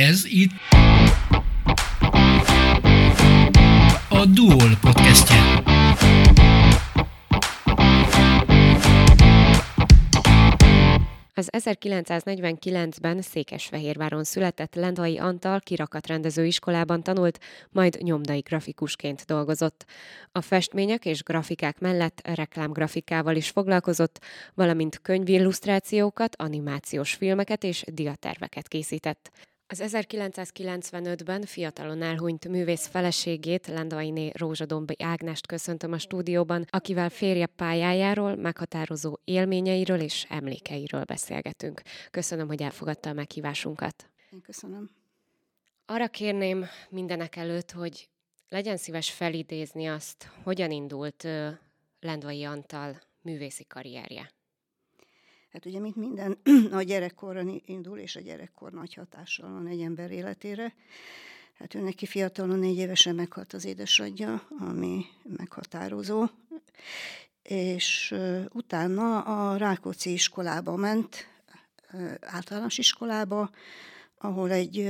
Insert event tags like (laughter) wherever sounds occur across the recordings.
Ez itt a Duol podcastje. Az 1949-ben Székesfehérváron született Lendvai Antal kirakatrendező iskolában tanult, majd nyomdai grafikusként dolgozott. A festmények és grafikák mellett reklámgrafikával is foglalkozott, valamint könyvillusztrációkat, animációs filmeket és diaterveket készített. Az 1995-ben fiatalon elhunyt művész feleségét, Lendvainé Rózsadombi Ágnest köszöntöm a stúdióban, akivel férje pályájáról, meghatározó élményeiről és emlékeiről beszélgetünk. Köszönöm, hogy elfogadta a meghívásunkat. Én köszönöm. Arra kérném mindenek előtt, hogy legyen szíves felidézni azt, hogyan indult Lendvai Antal művészi karrierje. Hát ugye, mint minden, (clears throat) a gyerekkorra indul, és a gyerekkor nagy hatással van egy ember életére. Hát ő neki fiatalon négy évesen meghalt az édesanyja, ami meghatározó, és utána a Rákóczi iskolába ment, általános iskolába, ahol egy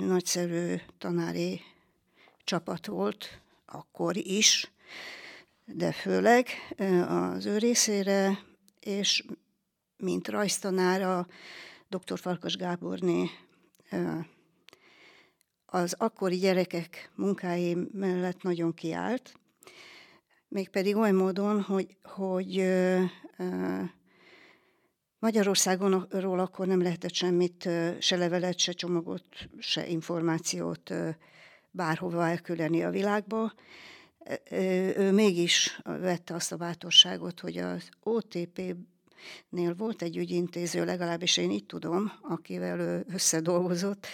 nagyszerű tanári csapat volt, akkor is, de főleg az ő részére, és mint rajztanára dr. Farkas Gáborné az akkori gyerekek munkái mellett nagyon kiállt, mégpedig oly módon, hogy, hogy Magyarországonról akkor nem lehetett semmit, se levelet, se csomagot, se információt bárhova elküldeni a világba. Ő mégis vette azt a bátorságot, hogy az OTP nél volt egy ügyintéző, legalábbis én így tudom, akivel ő összedolgozott,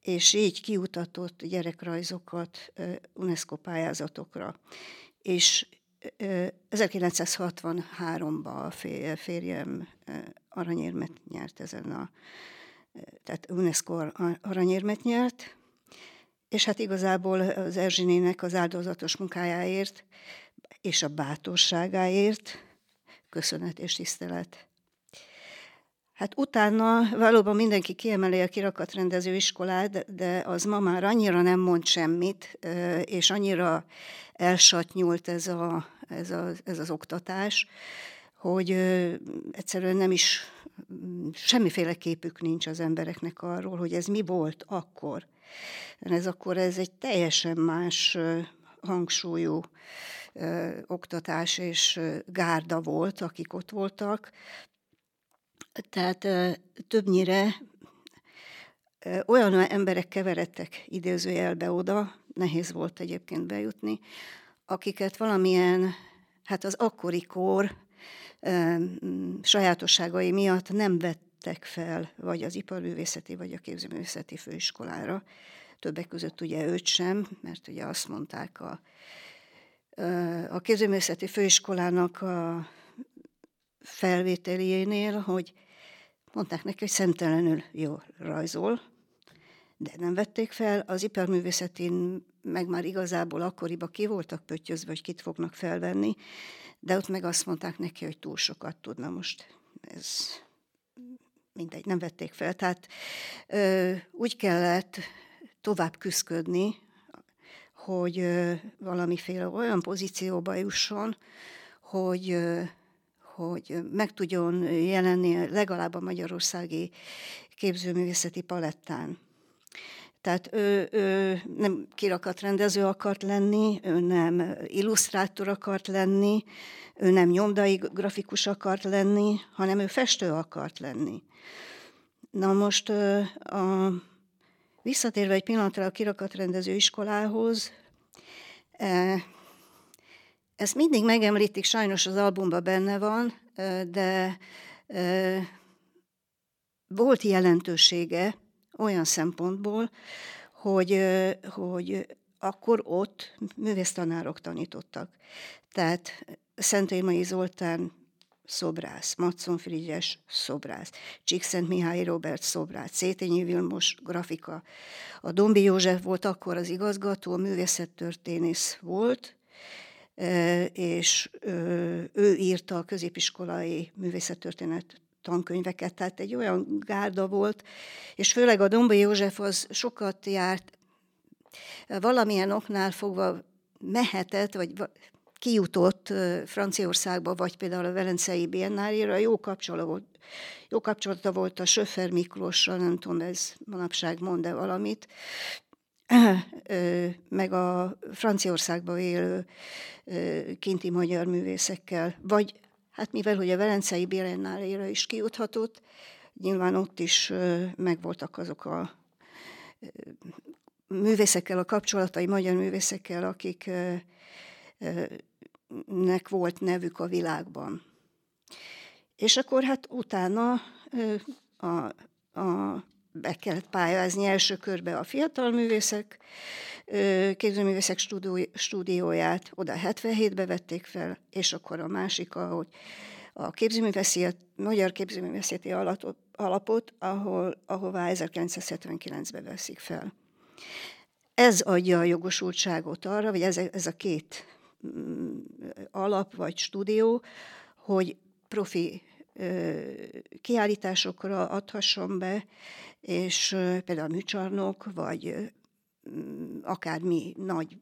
és így kiutatott gyerekrajzokat UNESCO pályázatokra. És 1963-ban a férjem aranyérmet nyert ezen a, tehát UNESCO aranyérmet nyert, és hát igazából az Erzsinének az áldozatos munkájáért és a bátorságáért köszönet és tisztelet. Hát utána valóban mindenki kiemeli a kirakatrendező iskolát, de az ma már annyira nem mond semmit, és annyira elsatnyult ez, a, ez, a, ez az oktatás, hogy egyszerűen nem is semmiféle képük nincs az embereknek arról, hogy ez mi volt akkor. Ez akkor ez egy teljesen más hangsúlyú ö, oktatás és gárda volt, akik ott voltak. Tehát ö, többnyire ö, olyan emberek keveredtek idézőjelbe oda, nehéz volt egyébként bejutni, akiket valamilyen, hát az akkori kor ö, sajátosságai miatt nem vettek fel, vagy az iparművészeti, vagy a képzőművészeti főiskolára. Többek között ugye őt sem, mert ugye azt mondták a a képzőművészeti főiskolának a felvételénél, hogy mondták neki, hogy szemtelenül jó rajzol, de nem vették fel. Az iparművészetén meg már igazából akkoriban ki voltak pöttyözve, hogy kit fognak felvenni, de ott meg azt mondták neki, hogy túl sokat tudna most. Ez mindegy, nem vették fel. Tehát ö, úgy kellett tovább küzdködni, hogy valamiféle olyan pozícióba jusson, hogy, hogy meg tudjon jelenni legalább a magyarországi képzőművészeti palettán. Tehát ő, ő nem rendező akart lenni, ő nem illusztrátor akart lenni, ő nem nyomdai grafikus akart lenni, hanem ő festő akart lenni. Na most a Visszatérve egy pillanatra a kirakatrendező iskolához, e, ezt mindig megemlítik, sajnos az albumban benne van, e, de e, volt jelentősége olyan szempontból, hogy, hogy akkor ott művésztanárok tanítottak. Tehát Szentélmai Zoltán szobrász, Matson Frigyes szobrász, Csíkszent Mihály Robert szobrász, Szétényi Vilmos grafika. A Dombi József volt akkor az igazgató, a művészettörténész volt, és ő írta a középiskolai művészettörténet tankönyveket, tehát egy olyan gárda volt, és főleg a Dombai József az sokat járt, valamilyen oknál fogva mehetett, vagy kijutott Franciaországba, vagy például a Velencei Biennáléra, jó kapcsolata volt, jó kapcsolata volt a Söfer Miklóssal, nem tudom, ez manapság mond-e valamit, meg a Franciaországban élő kinti magyar művészekkel, vagy hát mivel, hogy a Velencei Biennáléra is kijuthatott, nyilván ott is megvoltak azok a művészekkel a kapcsolatai, magyar művészekkel, akiknek volt nevük a világban. És akkor hát utána a, a, be kellett pályázni első körbe a fiatal művészek, képzőművészek stúdióját, oda 77-be vették fel, és akkor a másik, ahogy a képzőművészet, magyar képzőművészeti alapot, ahol, ahová 1979-be veszik fel. Ez adja a jogosultságot arra, vagy ez, ez a két mm, alap vagy stúdió, hogy profi kiállításokra adhasson be, és például a műcsarnok, vagy akármi nagy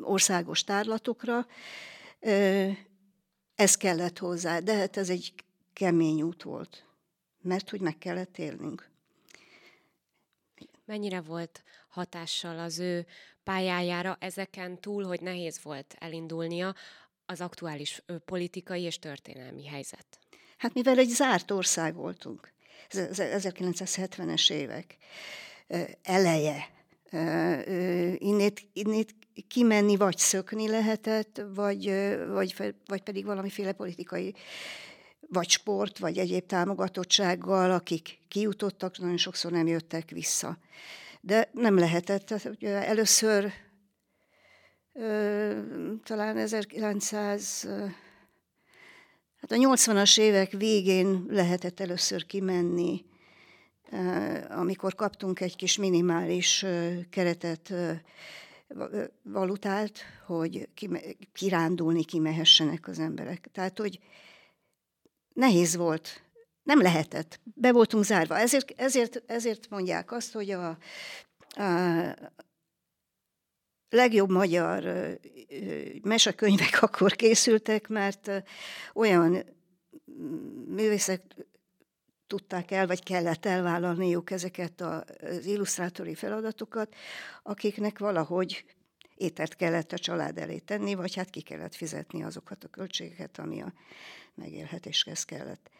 országos tárlatokra, ez kellett hozzá, de hát ez egy kemény út volt, mert hogy meg kellett élnünk. Mennyire volt hatással az ő pályájára ezeken túl, hogy nehéz volt elindulnia az aktuális politikai és történelmi helyzet? Hát mivel egy zárt ország voltunk, ez 1970-es évek eleje, innét, innét kimenni vagy szökni lehetett, vagy, vagy, vagy pedig valamiféle politikai vagy sport, vagy egyéb támogatottsággal, akik kijutottak, nagyon sokszor nem jöttek vissza. De nem lehetett. Tehát, először talán 1900, hát a 80-as évek végén lehetett először kimenni, amikor kaptunk egy kis minimális keretet, valutát, hogy kirándulni kimehessenek az emberek. Tehát, hogy nehéz volt. Nem lehetett. Be voltunk zárva. Ezért, ezért, ezért mondják azt, hogy a, a legjobb magyar mesekönyvek (laughs) akkor készültek, mert olyan művészek tudták el, vagy kellett elvállalniuk ezeket az illusztrátori feladatokat, akiknek valahogy étert kellett a család elé tenni, vagy hát ki kellett fizetni azokat a költségeket, ami a megélhetéshez kellett.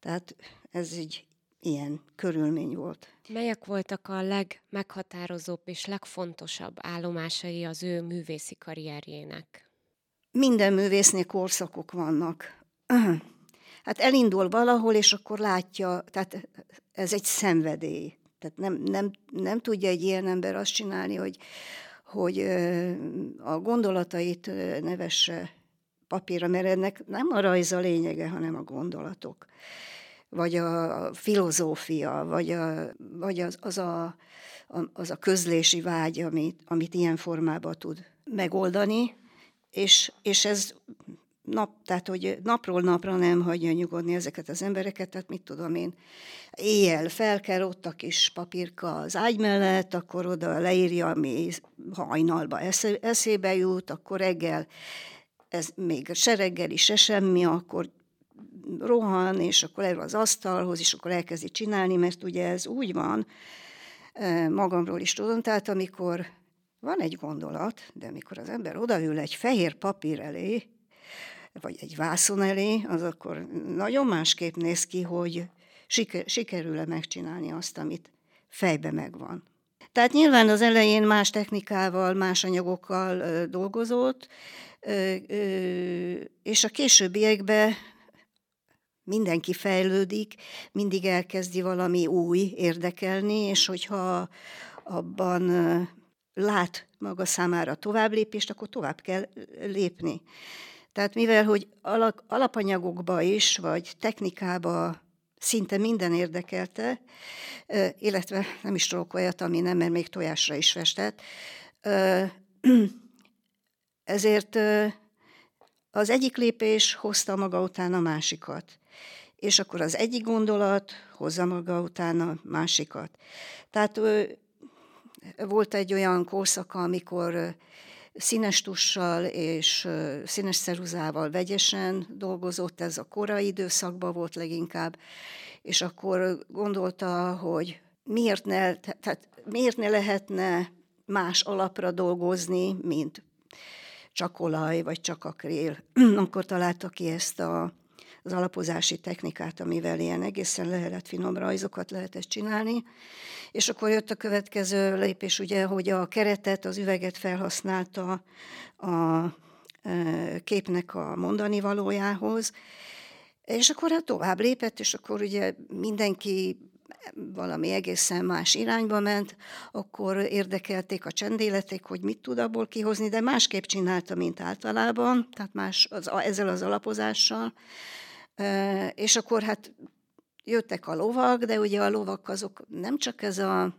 Tehát ez így ilyen körülmény volt. Melyek voltak a legmeghatározóbb és legfontosabb állomásai az ő művészi karrierjének? Minden művésznél korszakok vannak. (clears throat) Hát elindul valahol, és akkor látja, tehát ez egy szenvedély. Tehát nem, nem, nem tudja egy ilyen ember azt csinálni, hogy, hogy a gondolatait nevesse papírra, mert ennek nem a rajz a lényege, hanem a gondolatok, vagy a filozófia, vagy, a, vagy az, az, a, az a közlési vágy, amit, amit ilyen formában tud megoldani, és, és ez nap, tehát hogy napról napra nem hagyja nyugodni ezeket az embereket, tehát mit tudom én, éjjel fel kell ott a kis papírka az ágy mellett, akkor oda leírja, ami hajnalba eszébe jut, akkor reggel ez még se reggeli, se semmi, akkor rohan, és akkor leül az asztalhoz, és akkor elkezdi csinálni, mert ugye ez úgy van, magamról is tudom, tehát amikor van egy gondolat, de amikor az ember odaül egy fehér papír elé, vagy egy vászon elé, az akkor nagyon másképp néz ki, hogy sikerül-e megcsinálni azt, amit fejbe megvan. Tehát nyilván az elején más technikával, más anyagokkal dolgozott, és a későbbiekben mindenki fejlődik, mindig elkezdi valami új érdekelni, és hogyha abban lát maga számára tovább lépést, akkor tovább kell lépni. Tehát mivel, hogy alapanyagokba is, vagy technikába szinte minden érdekelte, illetve nem is tudok olyat, ami nem, mert még tojásra is festett, (clears throat) ezért az egyik lépés hozta maga után a másikat. és akkor az egyik gondolat hozza maga utána másikat. Tehát volt egy olyan korszaka, amikor színes tussal és színes szeruzával vegyesen dolgozott, ez a korai időszakban volt leginkább, és akkor gondolta, hogy miért ne, tehát miért ne lehetne más alapra dolgozni, mint csak olaj, vagy csak akrél. (clears throat) akkor találta ki ezt a, az alapozási technikát, amivel ilyen egészen lehet finom rajzokat lehetett csinálni. És akkor jött a következő lépés, ugye, hogy a keretet, az üveget felhasználta a e, képnek a mondani valójához, és akkor hát tovább lépett, és akkor ugye mindenki valami egészen más irányba ment, akkor érdekelték a csendéleték, hogy mit tud abból kihozni, de másképp csinálta, mint általában, tehát más az, ezzel az alapozással. És akkor hát jöttek a lovak, de ugye a lovak azok nem csak ez a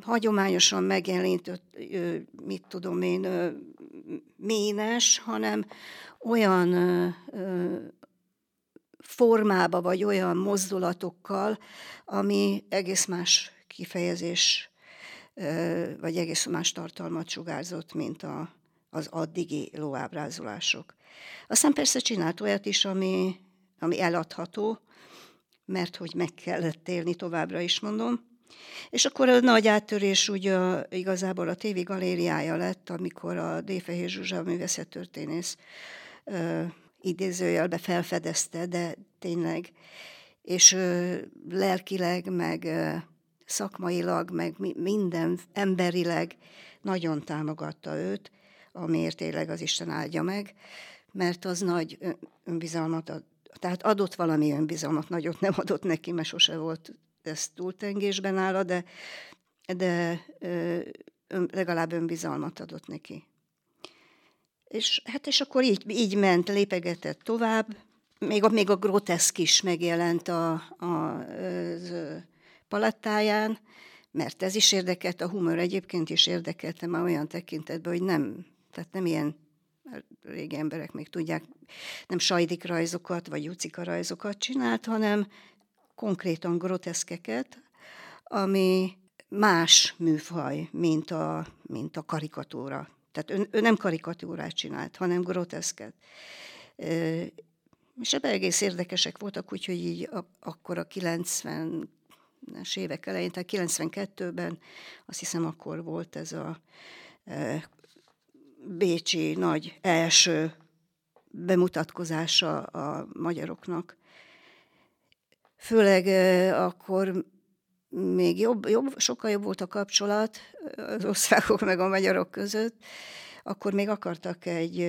hagyományosan megjelent, mit tudom én, ménes, hanem olyan formába, vagy olyan mozdulatokkal, ami egész más kifejezés, vagy egész más tartalmat sugárzott, mint a, az addigi lóábrázolások. Aztán persze csinált olyat is, ami, ami eladható, mert hogy meg kellett élni továbbra is mondom. És akkor a nagy áttörés ugye igazából a tévi galériája lett, amikor a Défehér Zsuzsa művészettörténész idézőjelbe felfedezte, de tényleg, és ö, lelkileg, meg ö, szakmailag, meg minden emberileg nagyon támogatta őt, amiért tényleg az Isten áldja meg, mert az nagy önbizalmat ad, tehát adott valami önbizalmat, nagyot nem adott neki, mert sose volt ez túltengésben nála, de, de ö, legalább önbizalmat adott neki. És hát és akkor így, így ment, lépegetett tovább, még a, még a groteszk is megjelent a, a, a palettáján, mert ez is érdekelt, a humor egyébként is érdekelte már olyan tekintetben, hogy nem, tehát nem ilyen régi emberek még tudják, nem sajdik rajzokat, vagy jucika rajzokat csinált, hanem konkrétan groteszkeket, ami más műfaj, mint a, mint a karikatúra. Tehát ő, ő nem karikatúrát csinált, hanem groteszket. És ebben egész érdekesek voltak, úgyhogy így akkor a 90-es évek elején, tehát 92-ben azt hiszem akkor volt ez a Bécsi nagy első bemutatkozása a magyaroknak. Főleg akkor még jobb, jobb, sokkal jobb volt a kapcsolat az országok meg a magyarok között, akkor még akartak egy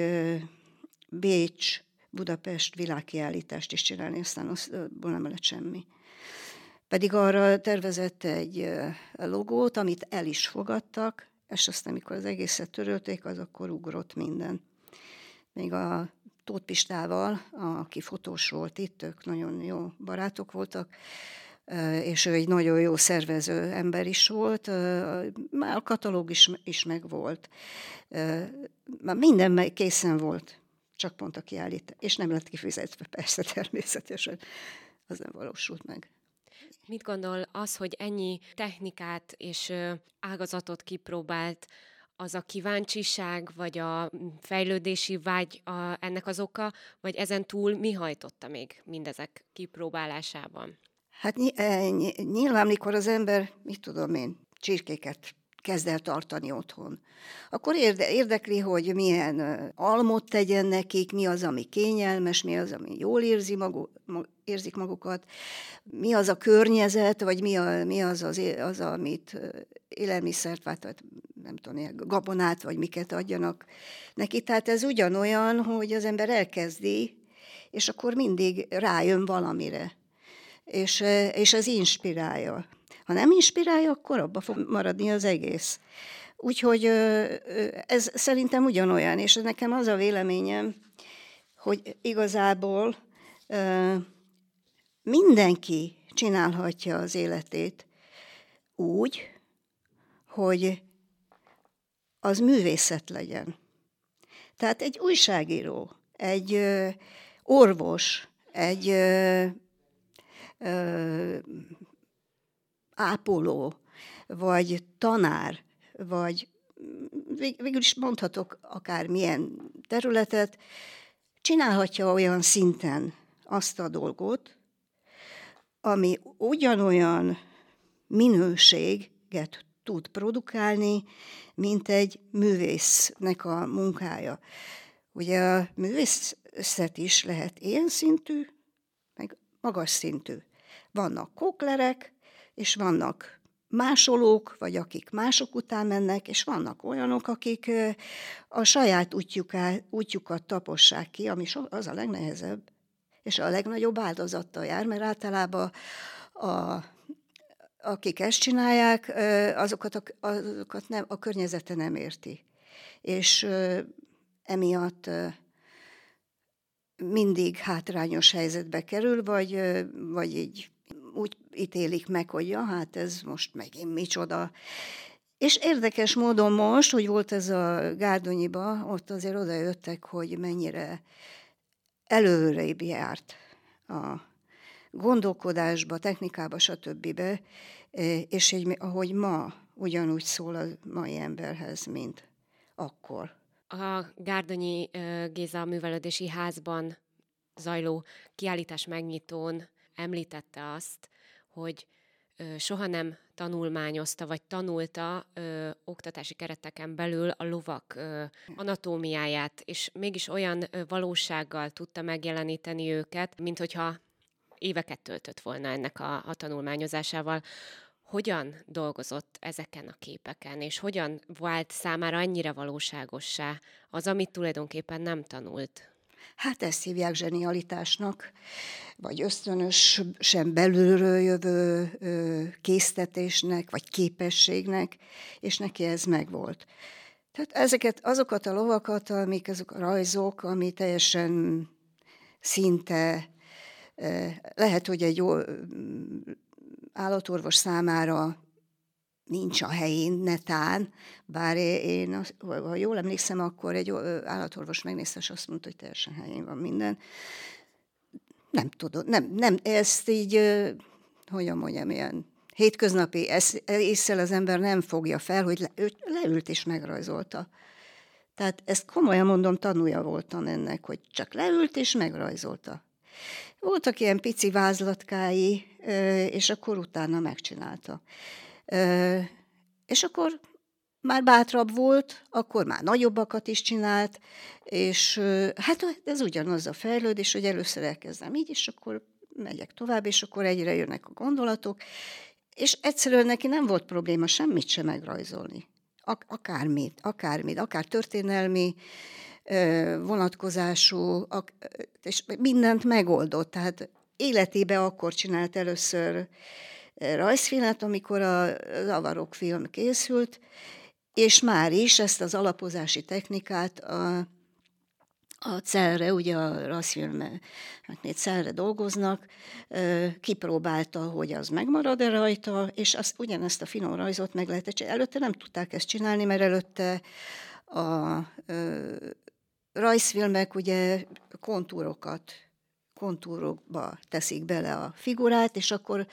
Bécs, Budapest világkiállítást is csinálni, aztán abból nem lett semmi. Pedig arra tervezett egy logót, amit el is fogadtak, és aztán, amikor az egészet törölték, az akkor ugrott minden. Még a Tóth Pistával, aki fotós volt itt, ők nagyon jó barátok voltak, és ő egy nagyon jó szervező ember is volt, már a katalóg is, is megvolt. Már minden készen volt, csak pont a kiállít, és nem lett kifizetve, persze természetesen, az nem valósult meg. Mit gondol az, hogy ennyi technikát és ágazatot kipróbált, az a kíváncsiság, vagy a fejlődési vágy a, ennek az oka, vagy ezen túl mi hajtotta még mindezek kipróbálásában? Hát eh, nyilván, mikor az ember, mit tudom én, csirkéket kezd el tartani otthon. Akkor érde, érdekli, hogy milyen almot tegyen nekik, mi az, ami kényelmes, mi az, ami jól érzi magu, érzik magukat, mi az a környezet, vagy mi, a, mi az, az, az, amit élelmiszert, vagy nem tudom, gabonát, vagy miket adjanak neki. Tehát ez ugyanolyan, hogy az ember elkezdi, és akkor mindig rájön valamire és, és ez inspirálja. Ha nem inspirálja, akkor abba fog maradni az egész. Úgyhogy ez szerintem ugyanolyan, és nekem az a véleményem, hogy igazából mindenki csinálhatja az életét úgy, hogy az művészet legyen. Tehát egy újságíró, egy orvos, egy ápoló, vagy tanár, vagy végül is mondhatok akár milyen területet, csinálhatja olyan szinten azt a dolgot, ami ugyanolyan minőséget tud produkálni, mint egy művésznek a munkája. Ugye a művészet is lehet ilyen szintű, meg magas szintű. Vannak koklerek, és vannak másolók, vagy akik mások után mennek, és vannak olyanok, akik a saját útjukat tapossák ki, ami az a legnehezebb, és a legnagyobb áldozattal jár, mert általában a, akik ezt csinálják, azokat, a, azokat nem, a környezete nem érti. És emiatt mindig hátrányos helyzetbe kerül, vagy, vagy így úgy ítélik meg, hogy ja, hát ez most megint micsoda. És érdekes módon most, hogy volt ez a Gárdonyiba, ott azért odajöttek, hogy mennyire előrébb járt a gondolkodásba, technikába, stb. És egy, ahogy ma ugyanúgy szól a mai emberhez, mint akkor. A Gárdonyi Géza művelődési házban zajló kiállítás megnyitón említette azt, hogy soha nem tanulmányozta, vagy tanulta ö, oktatási kereteken belül a lovak ö, anatómiáját, és mégis olyan ö, valósággal tudta megjeleníteni őket, mint hogyha éveket töltött volna ennek a, a tanulmányozásával. Hogyan dolgozott ezeken a képeken, és hogyan vált számára annyira valóságossá az, amit tulajdonképpen nem tanult? Hát ezt hívják zsenialitásnak, vagy ösztönösen belülről jövő késztetésnek, vagy képességnek, és neki ez megvolt. Tehát ezeket, azokat a lovakat, amik azok a rajzok, ami teljesen szinte lehet, hogy egy jó állatorvos számára nincs a helyén, netán, bár én, ha jól emlékszem, akkor egy állatorvos megnézte, és azt mondta, hogy teljesen helyén van minden. Nem tudom, nem, nem, ezt így, hogyan mondjam, ilyen hétköznapi észre az ember nem fogja fel, hogy le, ő leült és megrajzolta. Tehát ezt komolyan mondom, tanulja voltam ennek, hogy csak leült és megrajzolta. Voltak ilyen pici vázlatkái, és akkor utána megcsinálta. És akkor már bátrabb volt, akkor már nagyobbakat is csinált, és hát ez ugyanaz a fejlődés, hogy először elkezdem így, és akkor megyek tovább, és akkor egyre jönnek a gondolatok, és egyszerűen neki nem volt probléma semmit sem megrajzolni. Ak- akármit, akármit, akár történelmi vonatkozású, ak- és mindent megoldott. Tehát életébe akkor csinált először rajzfilmet, amikor a Zavarok film készült, és már is ezt az alapozási technikát a, a celre, ugye a rajzfilmeknél hát celre dolgoznak, kipróbálta, hogy az megmarad-e rajta, és azt, ugyanezt a finom rajzot meg lehet csinálni. Előtte nem tudták ezt csinálni, mert előtte a rajzfilmek ugye kontúrokat, kontúrokba teszik bele a figurát, és akkor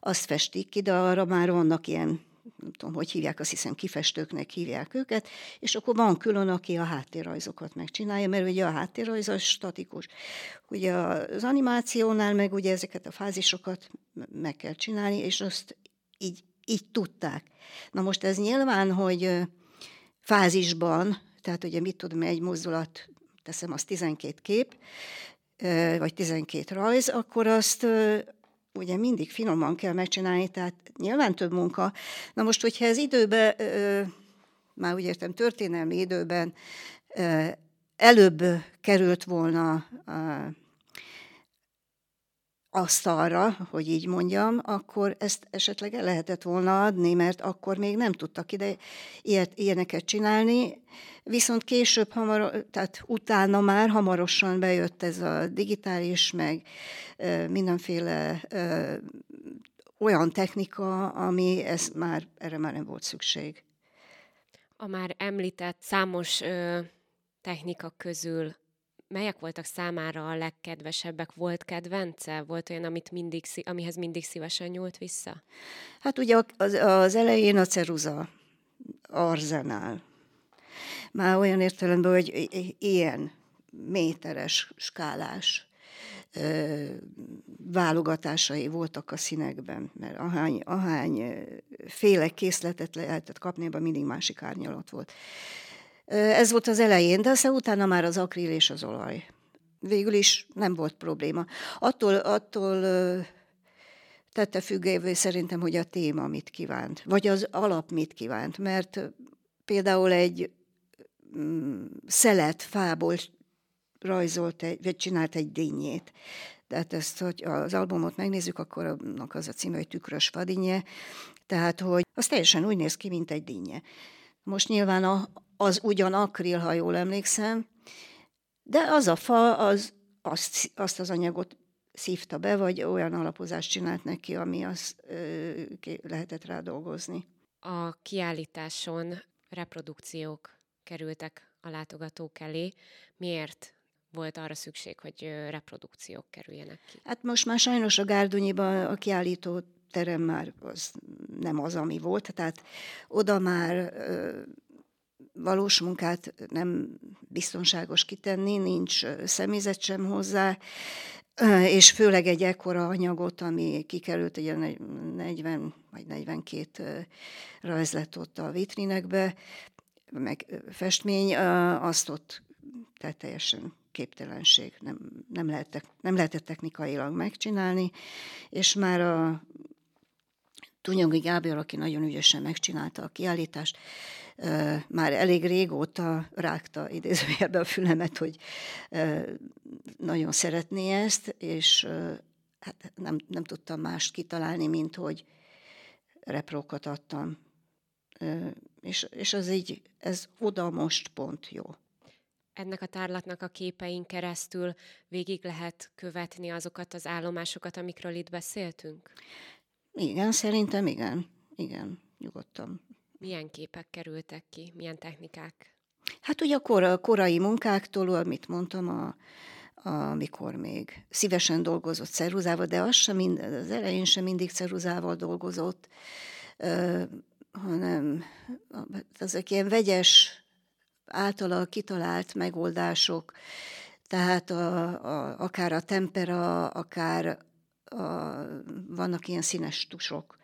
azt festik ki, de arra már vannak ilyen nem tudom, hogy hívják, azt hiszem kifestőknek hívják őket, és akkor van külön, aki a háttérrajzokat megcsinálja, mert ugye a háttérrajz az statikus. Ugye az animációnál meg ugye ezeket a fázisokat meg kell csinálni, és azt így, így tudták. Na most ez nyilván, hogy fázisban, tehát ugye mit tudom, egy mozdulat, teszem az 12 kép, vagy 12 rajz, akkor azt ugye mindig finoman kell megcsinálni, tehát nyilván több munka. Na most, hogyha ez időben, már úgy értem, történelmi időben előbb került volna asztalra, hogy így mondjam, akkor ezt esetleg el lehetett volna adni, mert akkor még nem tudtak ide ilyet, ilyeneket csinálni, viszont később, hamar, tehát utána már hamarosan bejött ez a digitális, meg mindenféle olyan technika, ami ez már, erre már nem volt szükség. A már említett számos ö, technika közül melyek voltak számára a legkedvesebbek? Volt kedvence? Volt olyan, amit mindig, amihez mindig szívesen nyúlt vissza? Hát ugye az, az elején a ceruza, arzenál. Már olyan értelemben, hogy ilyen méteres, skálás válogatásai voltak a színekben, mert ahány, ahány féle készletet lehetett kapni, abban mindig másik árnyalat volt. Ez volt az elején, de aztán utána már az akril és az olaj. Végül is nem volt probléma. Attól, attól tette függővé szerintem, hogy a téma mit kívánt, vagy az alap mit kívánt, mert például egy mm, szelet fából rajzolt, egy, vagy csinált egy dinnyét. Tehát ezt, hogy az albumot megnézzük, akkor annak az a címe, hogy Tükrös fadinnye, tehát, hogy az teljesen úgy néz ki, mint egy dinnye. Most nyilván a, az ugyan akril, ha jól emlékszem, de az a fa, az, azt, azt az anyagot szívta be, vagy olyan alapozást csinált neki, ami azt ö, lehetett rá dolgozni. A kiállításon reprodukciók kerültek a látogatók elé. Miért volt arra szükség, hogy reprodukciók kerüljenek ki? Hát most már sajnos a Gárdonyiban a kiállító terem már az nem az, ami volt, tehát oda már valós munkát nem biztonságos kitenni, nincs személyzet sem hozzá, és főleg egy ekkora anyagot, ami kikerült, ugye 40 vagy 42 rajz ott a vitrinekbe, meg festmény, azt ott tehát teljesen képtelenség, nem, nem, lehetett, nem lehetett technikailag megcsinálni, és már a Tunyongi Gábor, aki nagyon ügyesen megcsinálta a kiállítást, már elég régóta rágta idézőjelbe a fülemet, hogy nagyon szeretné ezt, és hát nem, nem tudtam mást kitalálni, mint hogy reprókat adtam. És, és az így, ez oda most pont jó. Ennek a tárlatnak a képein keresztül végig lehet követni azokat az állomásokat, amikről itt beszéltünk? Igen, szerintem igen. Igen, nyugodtan. Milyen képek kerültek ki? Milyen technikák? Hát ugye a kora, korai munkáktól, amit mondtam, a, amikor még szívesen dolgozott ceruzával, de az, sem mind, az elején sem mindig ceruzával dolgozott, hanem ezek ilyen vegyes, általa kitalált megoldások, tehát a, a, akár a tempera, akár a, vannak ilyen színes tusok,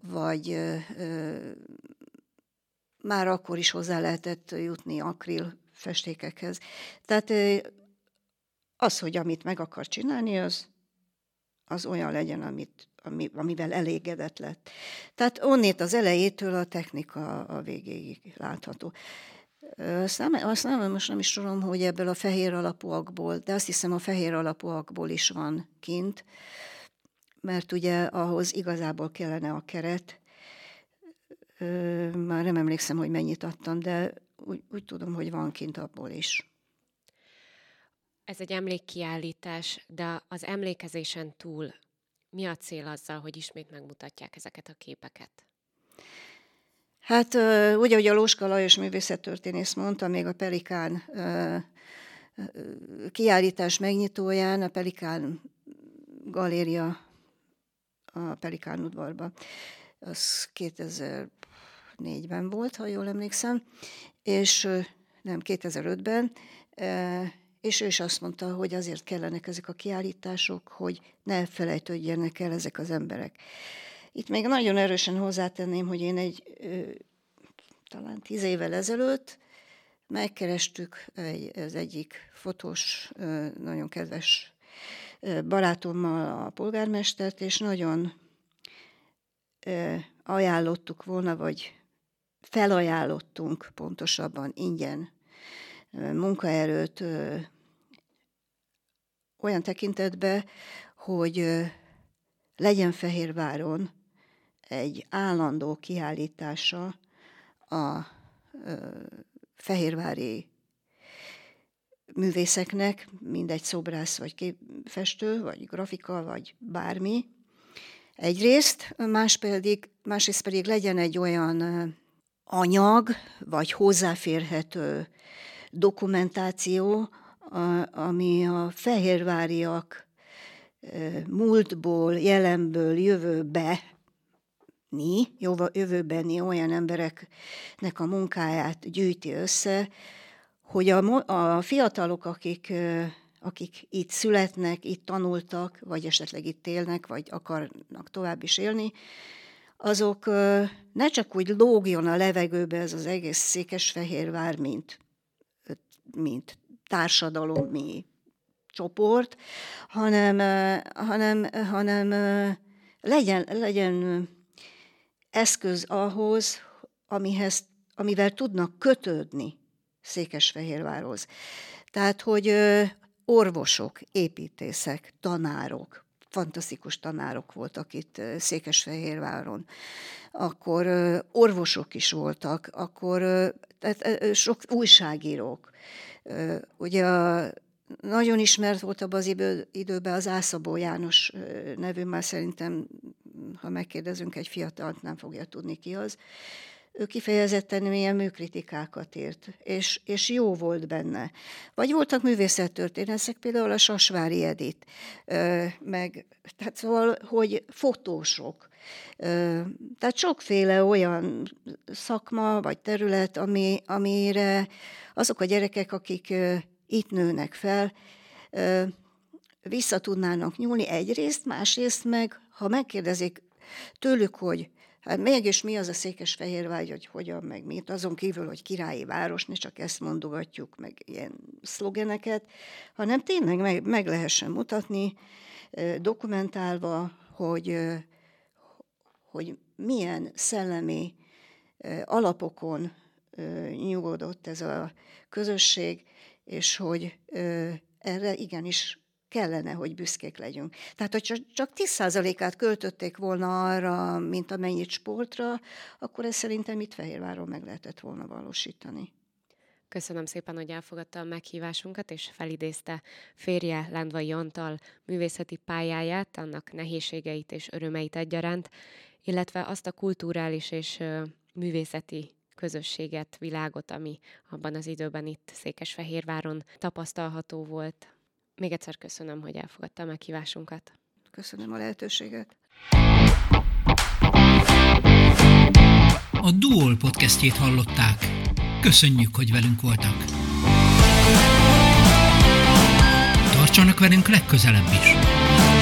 vagy már akkor is hozzá lehetett jutni akril festékekhez. Tehát az, hogy amit meg akar csinálni, az, az olyan legyen, amit, ami, amivel elégedett lett. Tehát onnét az elejétől a technika a végéig látható. Azt nem, azt nem, most nem is tudom, hogy ebből a fehér alapúakból, de azt hiszem a fehér alapúakból is van kint, mert ugye ahhoz igazából kellene a keret. Már nem emlékszem, hogy mennyit adtam, de úgy, úgy tudom, hogy van kint abból is. Ez egy emlékkiállítás, de az emlékezésen túl mi a cél azzal, hogy ismét megmutatják ezeket a képeket? Hát úgy, ahogy a Lóska Lajos művészettörténész mondta, még a Pelikán kiállítás megnyitóján, a Pelikán galéria a Pelikán udvarba. Az 2004-ben volt, ha jól emlékszem, és nem, 2005-ben, és ő is azt mondta, hogy azért kellenek ezek a kiállítások, hogy ne felejtődjenek el ezek az emberek. Itt még nagyon erősen hozzátenném, hogy én egy talán tíz évvel ezelőtt megkerestük egy, az egyik fotós, nagyon kedves barátommal a polgármestert, és nagyon ajánlottuk volna, vagy felajánlottunk pontosabban ingyen munkaerőt olyan tekintetbe, hogy legyen Fehérváron egy állandó kiállítása a fehérvári művészeknek, mindegy szobrász, vagy képfestő, vagy grafika, vagy bármi. Egyrészt, más pedig, másrészt pedig legyen egy olyan anyag, vagy hozzáférhető dokumentáció, ami a fehérváriak múltból, jelenből, jövőbe ni, jövőbeni olyan embereknek a munkáját gyűjti össze, hogy a, a fiatalok, akik, akik itt születnek, itt tanultak, vagy esetleg itt élnek, vagy akarnak tovább is élni, azok ne csak úgy lógjon a levegőbe ez az egész Székesfehérvár, mint, mint társadalomi csoport, hanem, hanem, hanem legyen, legyen eszköz ahhoz, amihez, amivel tudnak kötődni Székesfehérvárhoz. Tehát, hogy orvosok, építészek, tanárok, fantasztikus tanárok voltak itt Székesfehérváron, akkor orvosok is voltak, akkor tehát sok újságírók. Ugye a, nagyon ismert volt abban az időben az Ászabó János nevű, már szerintem, ha megkérdezünk egy fiatalt, nem fogja tudni ki az. Ő kifejezetten milyen műkritikákat írt, és, és jó volt benne. Vagy voltak művészettörténészek, például a Sasvári Edit, meg, tehát szóval, hogy fotósok, tehát sokféle olyan szakma vagy terület, ami, amire azok a gyerekek, akik itt nőnek fel, vissza tudnának nyúlni egyrészt, másrészt meg, ha megkérdezik tőlük, hogy hát mégis mi az a Székesfehérvágy, hogy hogyan, meg mit, azon kívül, hogy királyi város, ne csak ezt mondogatjuk, meg ilyen szlogeneket, hanem tényleg meg, meg lehessen mutatni, dokumentálva, hogy, hogy milyen szellemi alapokon nyugodott ez a közösség, és hogy erre igenis kellene, hogy büszkék legyünk. Tehát, hogy csak 10%-át költötték volna arra, mint amennyit sportra, akkor ezt szerintem itt Fehérváron meg lehetett volna valósítani. Köszönöm szépen, hogy elfogadta a meghívásunkat, és felidézte férje Lendvai Antal művészeti pályáját, annak nehézségeit és örömeit egyaránt, illetve azt a kulturális és művészeti közösséget, világot, ami abban az időben itt Székesfehérváron tapasztalható volt. Még egyszer köszönöm, hogy elfogadta a meghívásunkat. Köszönöm a lehetőséget. A Duol podcastjét hallották. Köszönjük, hogy velünk voltak. Tartsanak velünk legközelebb is!